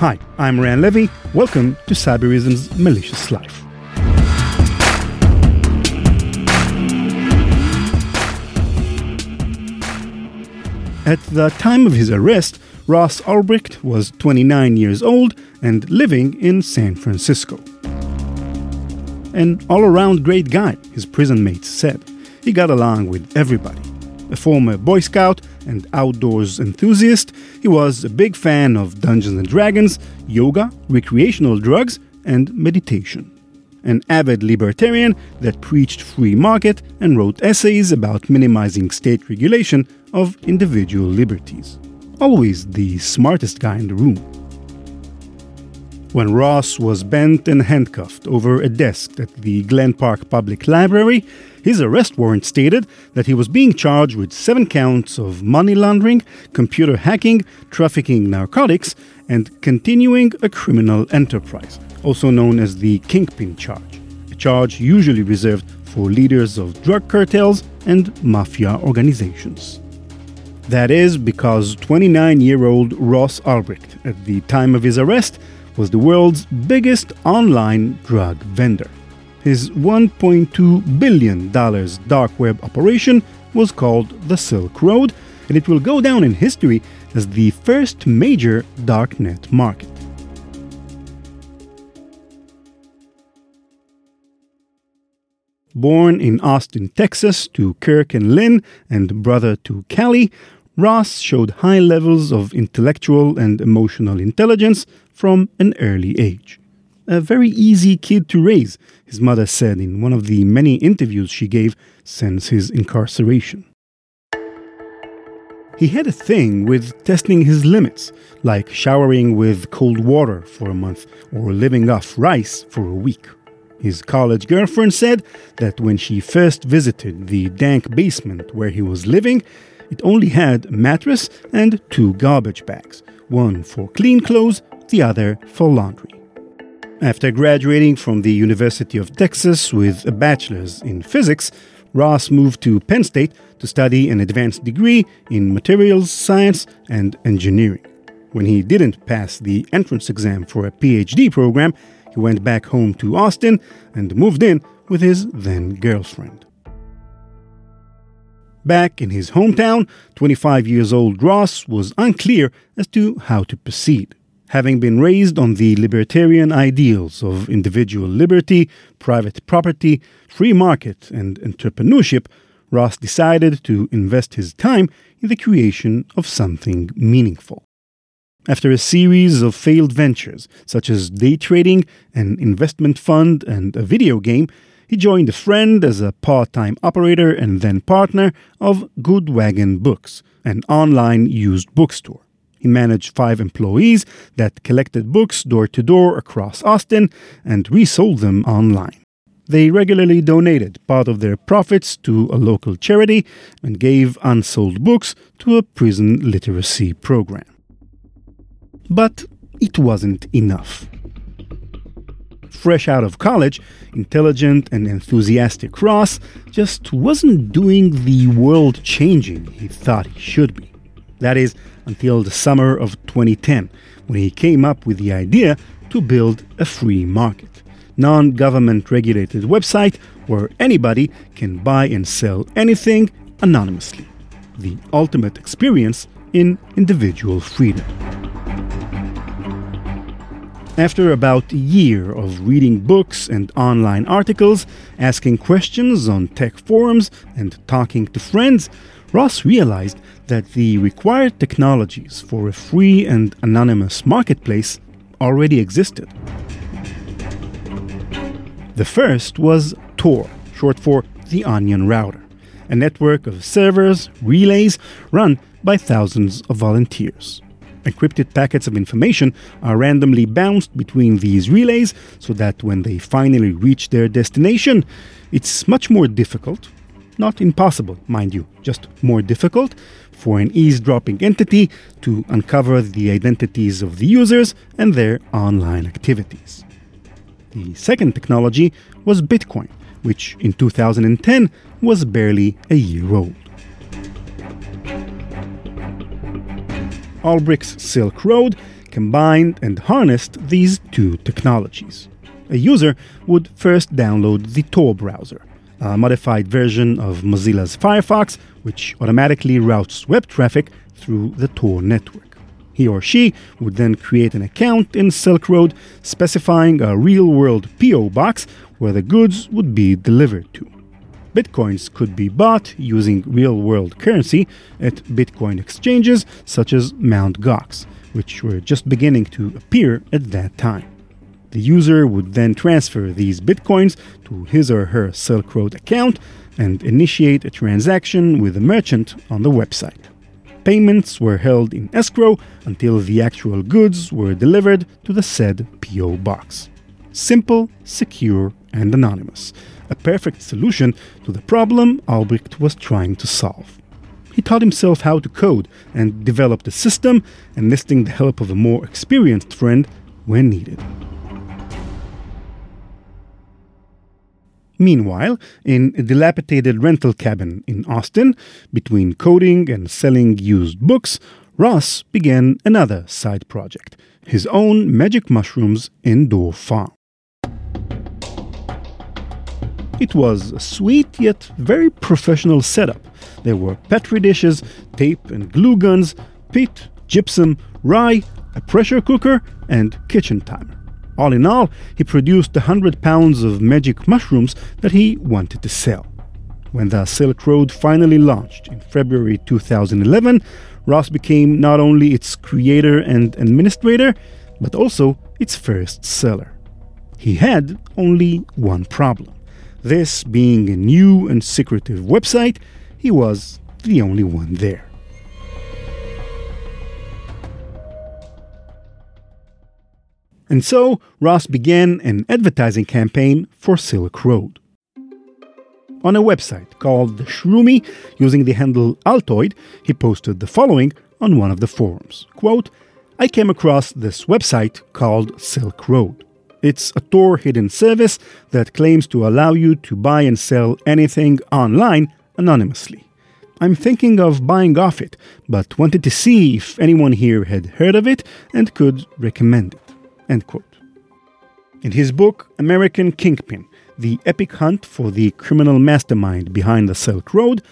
Hi, I'm Ran Levi. Welcome to Cybereason's Malicious Life. At the time of his arrest, Ross Ulbricht was 29 years old and living in San Francisco. An all around great guy, his prison mates said. He got along with everybody. A former Boy Scout and outdoors enthusiast, he was a big fan of Dungeons and Dragons, yoga, recreational drugs, and meditation. An avid libertarian that preached free market and wrote essays about minimizing state regulation of individual liberties. Always the smartest guy in the room. When Ross was bent and handcuffed over a desk at the Glen Park Public Library, his arrest warrant stated that he was being charged with seven counts of money laundering, computer hacking, trafficking narcotics, and continuing a criminal enterprise, also known as the Kingpin charge, a charge usually reserved for leaders of drug cartels and mafia organizations. That is because 29 year old Ross Ulbricht, at the time of his arrest, was the world's biggest online drug vendor. His $1.2 billion dark web operation was called the Silk Road, and it will go down in history as the first major darknet market. Born in Austin, Texas, to Kirk and Lynn, and brother to Callie, Ross showed high levels of intellectual and emotional intelligence from an early age. A very easy kid to raise, his mother said in one of the many interviews she gave since his incarceration. He had a thing with testing his limits, like showering with cold water for a month or living off rice for a week. His college girlfriend said that when she first visited the dank basement where he was living, it only had a mattress and two garbage bags, one for clean clothes, the other for laundry. After graduating from the University of Texas with a bachelor's in physics, Ross moved to Penn State to study an advanced degree in materials science and engineering. When he didn't pass the entrance exam for a PhD program, he went back home to Austin and moved in with his then girlfriend. Back in his hometown, 25 years old Ross was unclear as to how to proceed. Having been raised on the libertarian ideals of individual liberty, private property, free market, and entrepreneurship, Ross decided to invest his time in the creation of something meaningful. After a series of failed ventures, such as day trading, an investment fund, and a video game, he joined a friend as a part time operator and then partner of Good Wagon Books, an online used bookstore. He managed five employees that collected books door to door across Austin and resold them online. They regularly donated part of their profits to a local charity and gave unsold books to a prison literacy program. But it wasn't enough fresh out of college, intelligent and enthusiastic Ross just wasn't doing the world changing he thought he should be. That is, until the summer of 2010, when he came up with the idea to build a free market, non government regulated website where anybody can buy and sell anything anonymously. The ultimate experience in individual freedom. After about a year of reading books and online articles, asking questions on tech forums, and talking to friends, Ross realized that the required technologies for a free and anonymous marketplace already existed. The first was Tor, short for the Onion Router, a network of servers, relays run by thousands of volunteers. Encrypted packets of information are randomly bounced between these relays so that when they finally reach their destination, it's much more difficult, not impossible, mind you, just more difficult for an eavesdropping entity to uncover the identities of the users and their online activities. The second technology was Bitcoin, which in 2010 was barely a year old. Ulbricht's Silk Road combined and harnessed these two technologies. A user would first download the Tor browser, a modified version of Mozilla's Firefox, which automatically routes web traffic through the Tor network. He or she would then create an account in Silk Road specifying a real world P.O. box where the goods would be delivered to. Bitcoins could be bought using real world currency at Bitcoin exchanges such as Mt. Gox, which were just beginning to appear at that time. The user would then transfer these bitcoins to his or her Silk Road account and initiate a transaction with the merchant on the website. Payments were held in escrow until the actual goods were delivered to the said P.O. box. Simple, secure, and anonymous. A perfect solution to the problem Ulbricht was trying to solve. He taught himself how to code and developed a system, enlisting the help of a more experienced friend when needed. Meanwhile, in a dilapidated rental cabin in Austin, between coding and selling used books, Ross began another side project his own magic mushrooms indoor farm. It was a sweet yet very professional setup. There were petri dishes, tape and glue guns, peat, gypsum, rye, a pressure cooker, and kitchen timer. All in all, he produced a hundred pounds of magic mushrooms that he wanted to sell. When the Silk Road finally launched in February 2011, Ross became not only its creator and administrator, but also its first seller. He had only one problem. This being a new and secretive website, he was the only one there. And so, Ross began an advertising campaign for Silk Road. On a website called The Shroomery, using the handle Altoid, he posted the following on one of the forums. Quote, I came across this website called Silk Road. It's a Tor hidden service that claims to allow you to buy and sell anything online anonymously. I'm thinking of buying off it, but wanted to see if anyone here had heard of it and could recommend it. End quote. In his book, American Kingpin The Epic Hunt for the Criminal Mastermind Behind the Silk Road,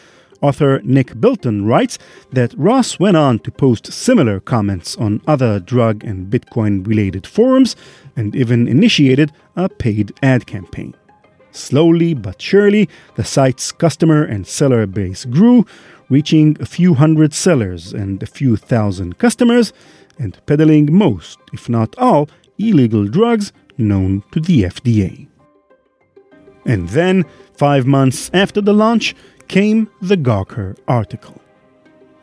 author Nick Bilton writes that Ross went on to post similar comments on other drug and Bitcoin related forums and even initiated a paid ad campaign. Slowly but surely, the site's customer and seller base grew, reaching a few hundred sellers and a few thousand customers, and peddling most, if not all, illegal drugs known to the FDA. And then, five months after the launch, came the Gawker article.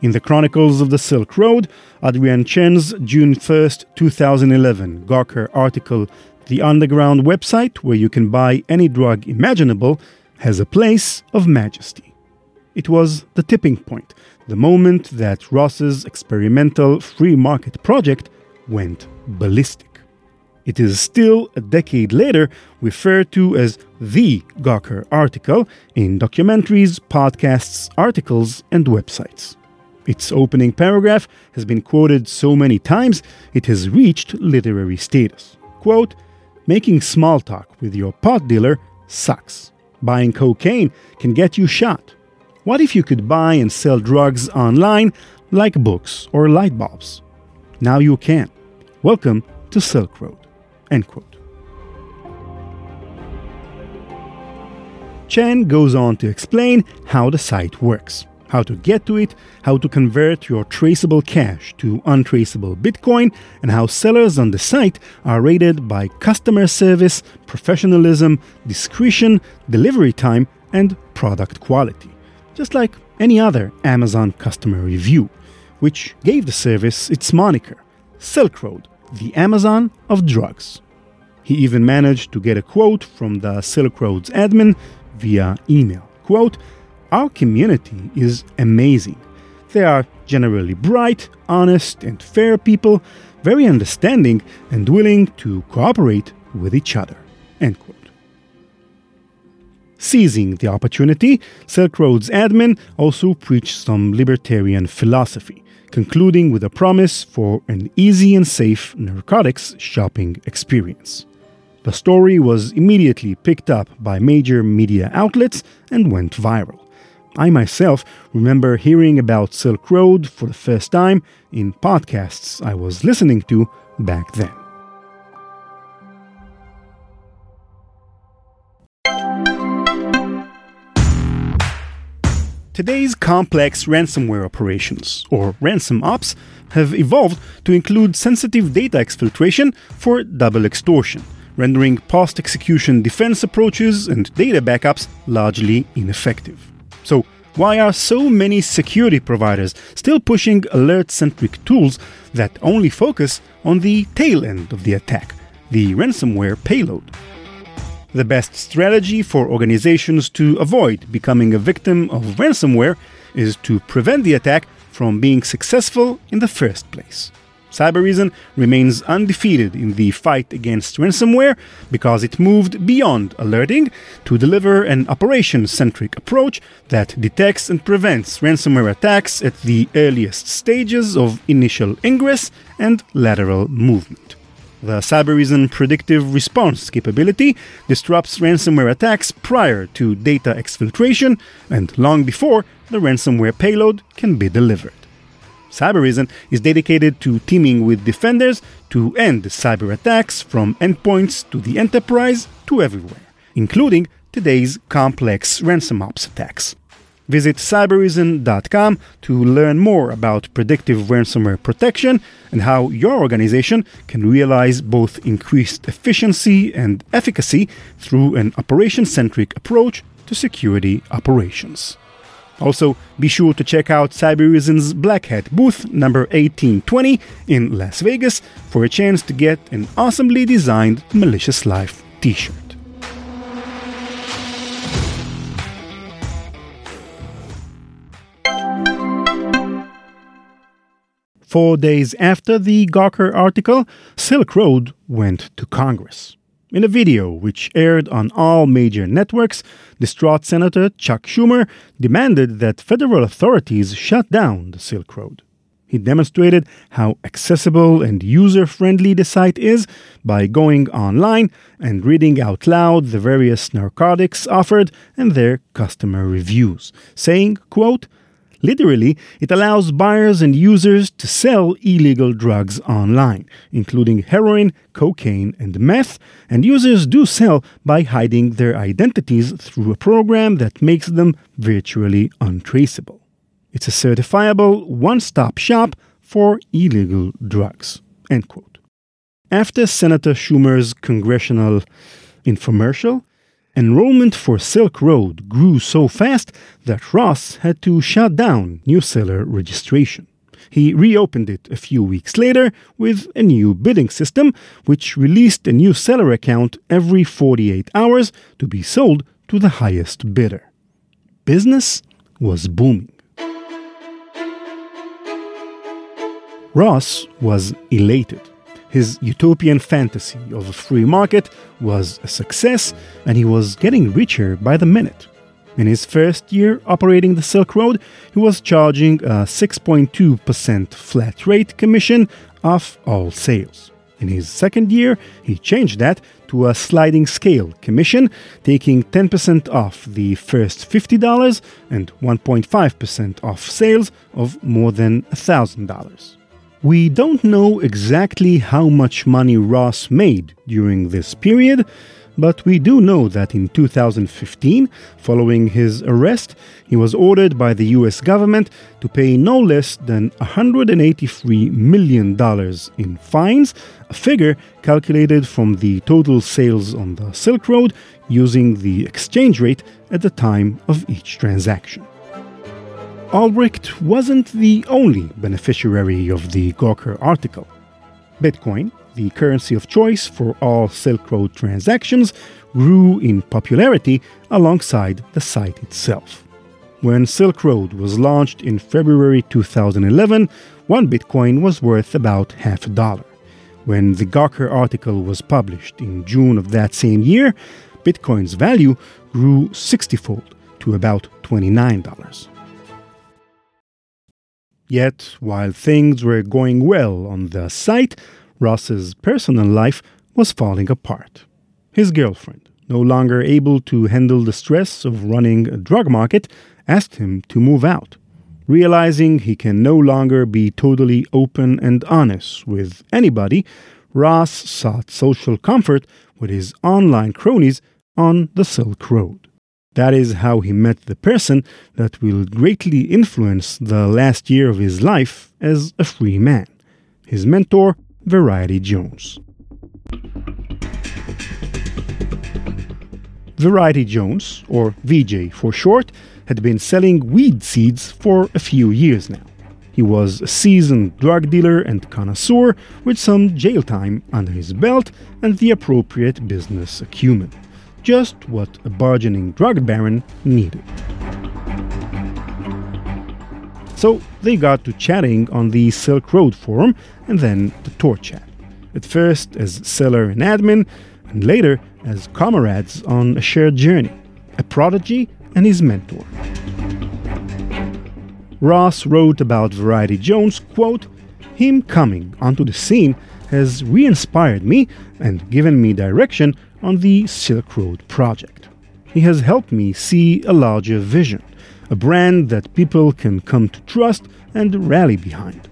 In the Chronicles of the Silk Road, Adrian Chen's June 1st, 2011 Gawker article, The Underground website where you can buy any drug imaginable, has a place of majesty. It was the tipping point, the moment that Ross's experimental free market project went ballistic. It is still a decade later referred to as the Gawker article in documentaries, podcasts, articles, and websites. Its opening paragraph has been quoted so many times it has reached literary status. Quote, Making small talk with your pot dealer sucks. Buying cocaine can get you shot. What if you could buy and sell drugs online like books or light bulbs? Now you can. Welcome to Silk Road. End quote. Chen goes on to explain how the site works, how to get to it, how to convert your traceable cash to untraceable Bitcoin, and how sellers on the site are rated by customer service, professionalism, discretion, delivery time, and product quality, just like any other Amazon customer review, which gave the service its moniker Silk Road the Amazon of drugs. He even managed to get a quote from the Silk Road's admin via email. Quote, Our community is amazing. They are generally bright, honest, and fair people, very understanding and willing to cooperate with each other. End quote. Seizing the opportunity, Silk Road's admin also preached some libertarian philosophy, concluding with a promise for an easy and safe narcotics shopping experience. The story was immediately picked up by major media outlets and went viral. I myself remember hearing about Silk Road for the first time in podcasts I was listening to back then. Today's complex ransomware operations, or ransom ops, have evolved to include sensitive data exfiltration for double extortion rendering post execution defense approaches and data backups largely ineffective. So, why are so many security providers still pushing alert centric tools that only focus on the tail end of the attack, the ransomware payload? The best strategy for organizations to avoid becoming a victim of ransomware is to prevent the attack from being successful in the first place. Cybereason remains undefeated in the fight against ransomware because it moved beyond alerting to deliver an operation centric approach that detects and prevents ransomware attacks at the earliest stages of initial ingress and lateral movement. The Cybereason predictive response capability disrupts ransomware attacks prior to data exfiltration and long before the ransomware payload can be delivered. Cybereason is dedicated to teaming with defenders to end cyber attacks from endpoints to the enterprise to everywhere, including today's complex ransom ops attacks. Visit cybereason.com to learn more about predictive ransomware protection and how your organization can realize both increased efficiency and efficacy through an operation centric approach to security operations. Also, be sure to check out Cybereason's Black Hat booth number 1820 in Las Vegas for a chance to get an awesomely designed Malicious Life t shirt. Four days after the Gawker article, Silk Road went to Congress. In a video which aired on all major networks, distraught Senator Chuck Schumer demanded that federal authorities shut down the Silk Road. He demonstrated how accessible and user friendly the site is by going online and reading out loud the various narcotics offered and their customer reviews, saying, quote, Literally, it allows buyers and users to sell illegal drugs online, including heroin, cocaine, and meth, and users do sell by hiding their identities through a program that makes them virtually untraceable. It's a certifiable one stop shop for illegal drugs. End quote. After Senator Schumer's congressional infomercial, enrollment for Silk Road grew so fast that Ross had to shut down new seller registration. He reopened it a few weeks later with a new bidding system, which released a new seller account every 48 hours to be sold to the highest bidder. Business was booming. Ross was elated. His utopian fantasy of a free market was a success, and he was getting richer by the minute. In his first year operating the Silk Road, he was charging a 6.2% flat rate commission off all sales. In his second year, he changed that to a sliding scale commission, taking 10% off the first $50 and 1.5% off sales of more than $1,000. We don't know exactly how much money Ross made during this period, but we do know that in 2015, following his arrest, he was ordered by the US government to pay no less than $183 million in fines, a figure calculated from the total sales on the Silk Road using the exchange rate at the time of each transaction. Ulbricht wasn't the only beneficiary of the Gawker article. Bitcoin, the currency of choice for all Silk Road transactions, grew in popularity alongside the site itself. When Silk Road was launched in February 2011, one Bitcoin was worth about half a dollar. When the Gawker article was published in June of that same year, Bitcoin's value grew 60 fold to about $29. Yet, while things were going well on the site, Ross's personal life was falling apart. His girlfriend, no longer able to handle the stress of running a drug market, asked him to move out. Realizing he can no longer be totally open and honest with anybody, Ross sought social comfort with his online cronies on the Silk Road. That is how he met the person that will greatly influence the last year of his life as a free man his mentor, Variety Jones. Variety Jones, or VJ for short, had been selling weed seeds for a few years now. He was a seasoned drug dealer and connoisseur with some jail time under his belt and the appropriate business acumen. Just what a burgeoning drug baron needed. So they got to chatting on the Silk Road forum and then the Tor chat. At first as seller and admin, and later as comrades on a shared journey, a prodigy and his mentor. Ross wrote about Variety Jones, quote, Him coming onto the scene has re inspired me and given me direction on the Silk Road project. He has helped me see a larger vision, a brand that people can come to trust and rally behind.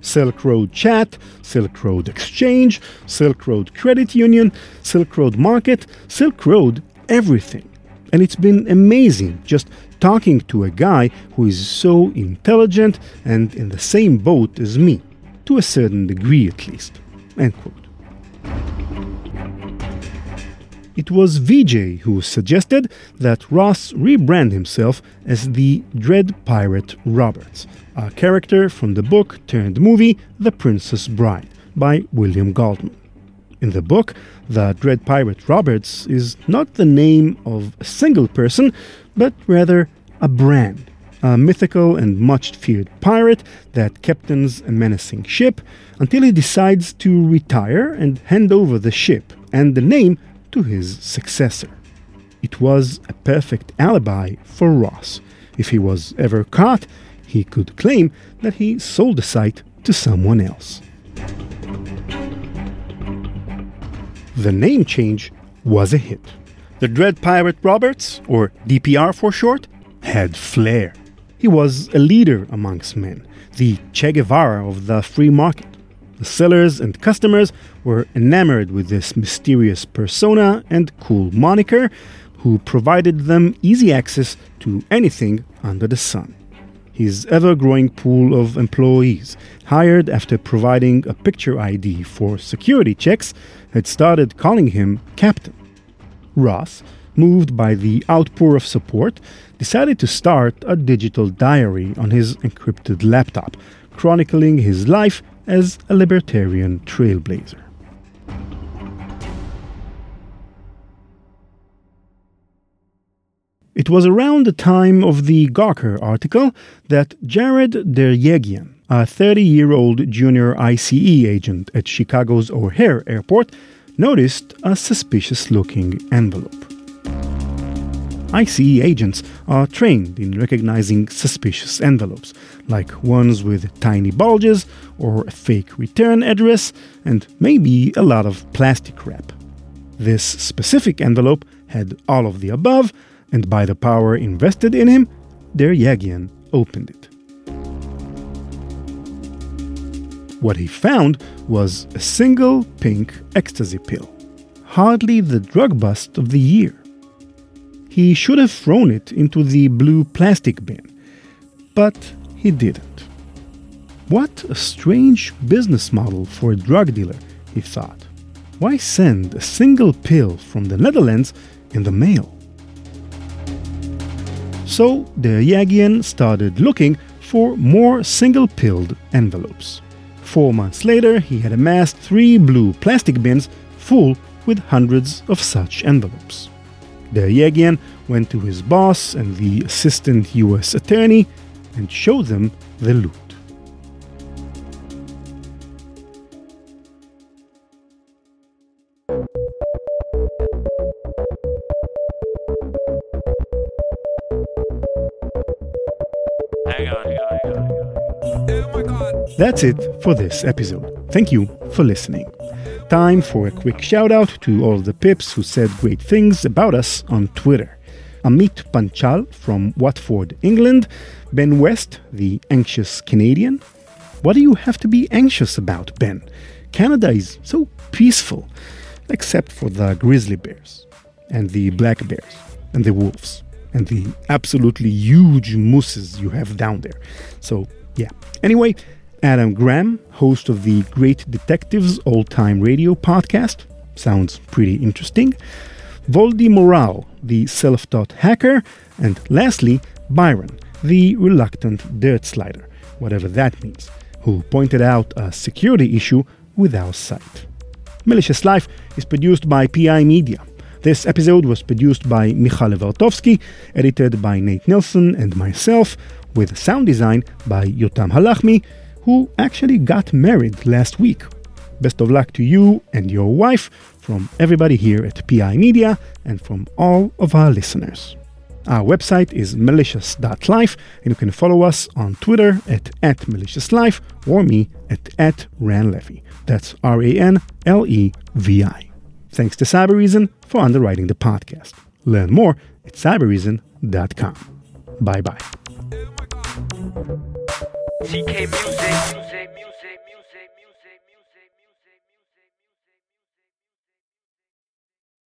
Silk Road Chat, Silk Road Exchange, Silk Road Credit Union, Silk Road Market, Silk Road everything. And it's been amazing just talking to a guy who is so intelligent and in the same boat as me, to a certain degree at least. End quote. It was VJ who suggested that Ross rebrand himself as the Dread Pirate Roberts, a character from the book turned movie The Princess Bride by William Goldman. In the book, the Dread Pirate Roberts is not the name of a single person, but rather a brand, a mythical and much feared pirate that captains a menacing ship until he decides to retire and hand over the ship and the name to his successor. It was a perfect alibi for Ross. If he was ever caught, he could claim that he sold the site to someone else. The name change was a hit. The Dread Pirate Roberts, or DPR for short, had flair. He was a leader amongst men, the Che Guevara of the free market. The sellers and customers were enamored with this mysterious persona and cool moniker, who provided them easy access to anything under the sun. His ever growing pool of employees, hired after providing a picture ID for security checks, had started calling him Captain. Ross, moved by the outpour of support, decided to start a digital diary on his encrypted laptop, chronicling his life as a libertarian trailblazer. It was around the time of the Gawker article that Jared Der-Yeghiayan, a 30 year old junior ICE agent at Chicago's O'Hare Airport, noticed a suspicious looking envelope. ICE agents are trained in recognizing suspicious envelopes, like ones with tiny bulges or a fake return address and maybe a lot of plastic wrap. This specific envelope had all of the above, and by the power invested in him, Der-Yeghiayan opened it. What he found was a single pink ecstasy pill, hardly the drug bust of the year. He should have thrown it into the blue plastic bin, but he didn't. What a strange business model for a drug dealer, he thought. Why send a single pill from the Netherlands in the mail? So Der-Yeghiayan started looking for more single pilled envelopes. Four months later, he had amassed three blue plastic bins full with hundreds of such envelopes. Der-Yeghiayan went to his boss and the assistant US attorney and show them the loot. Hang on, oh That's it for this episode. Thank you for listening. Time for a quick shout out to all the pips who said great things about us on Twitter. Amit Panchal from Watford, England, Ben West, the anxious Canadian. What do you have to be anxious about, Ben? Canada is so peaceful, except for the grizzly bears, and the black bears, and the wolves, and the absolutely huge mooses you have down there. So, yeah. Anyway, Adam Graham, host of the Great Detectives Old Time Radio podcast. Sounds pretty interesting. Voldy Moral, the self taught hacker. And lastly, Byron, the reluctant dirt slider, whatever that means, who pointed out a security issue with our site. Malicious Life is produced by PI Media. This episode was produced by Michal Levartovsky, edited by Nate Nelson and myself, with sound design by Yotam Halachmi, who actually got married last week. Best of luck to you and your wife from everybody here at PI Media and from all of our listeners. Our website is malicious.life, and you can follow us on Twitter at, at maliciouslife or me at, at ranlevi. That's R A N L E V I. Thanks to Cybereason for underwriting the podcast. Learn more at cybereason.com. Bye bye. CK music.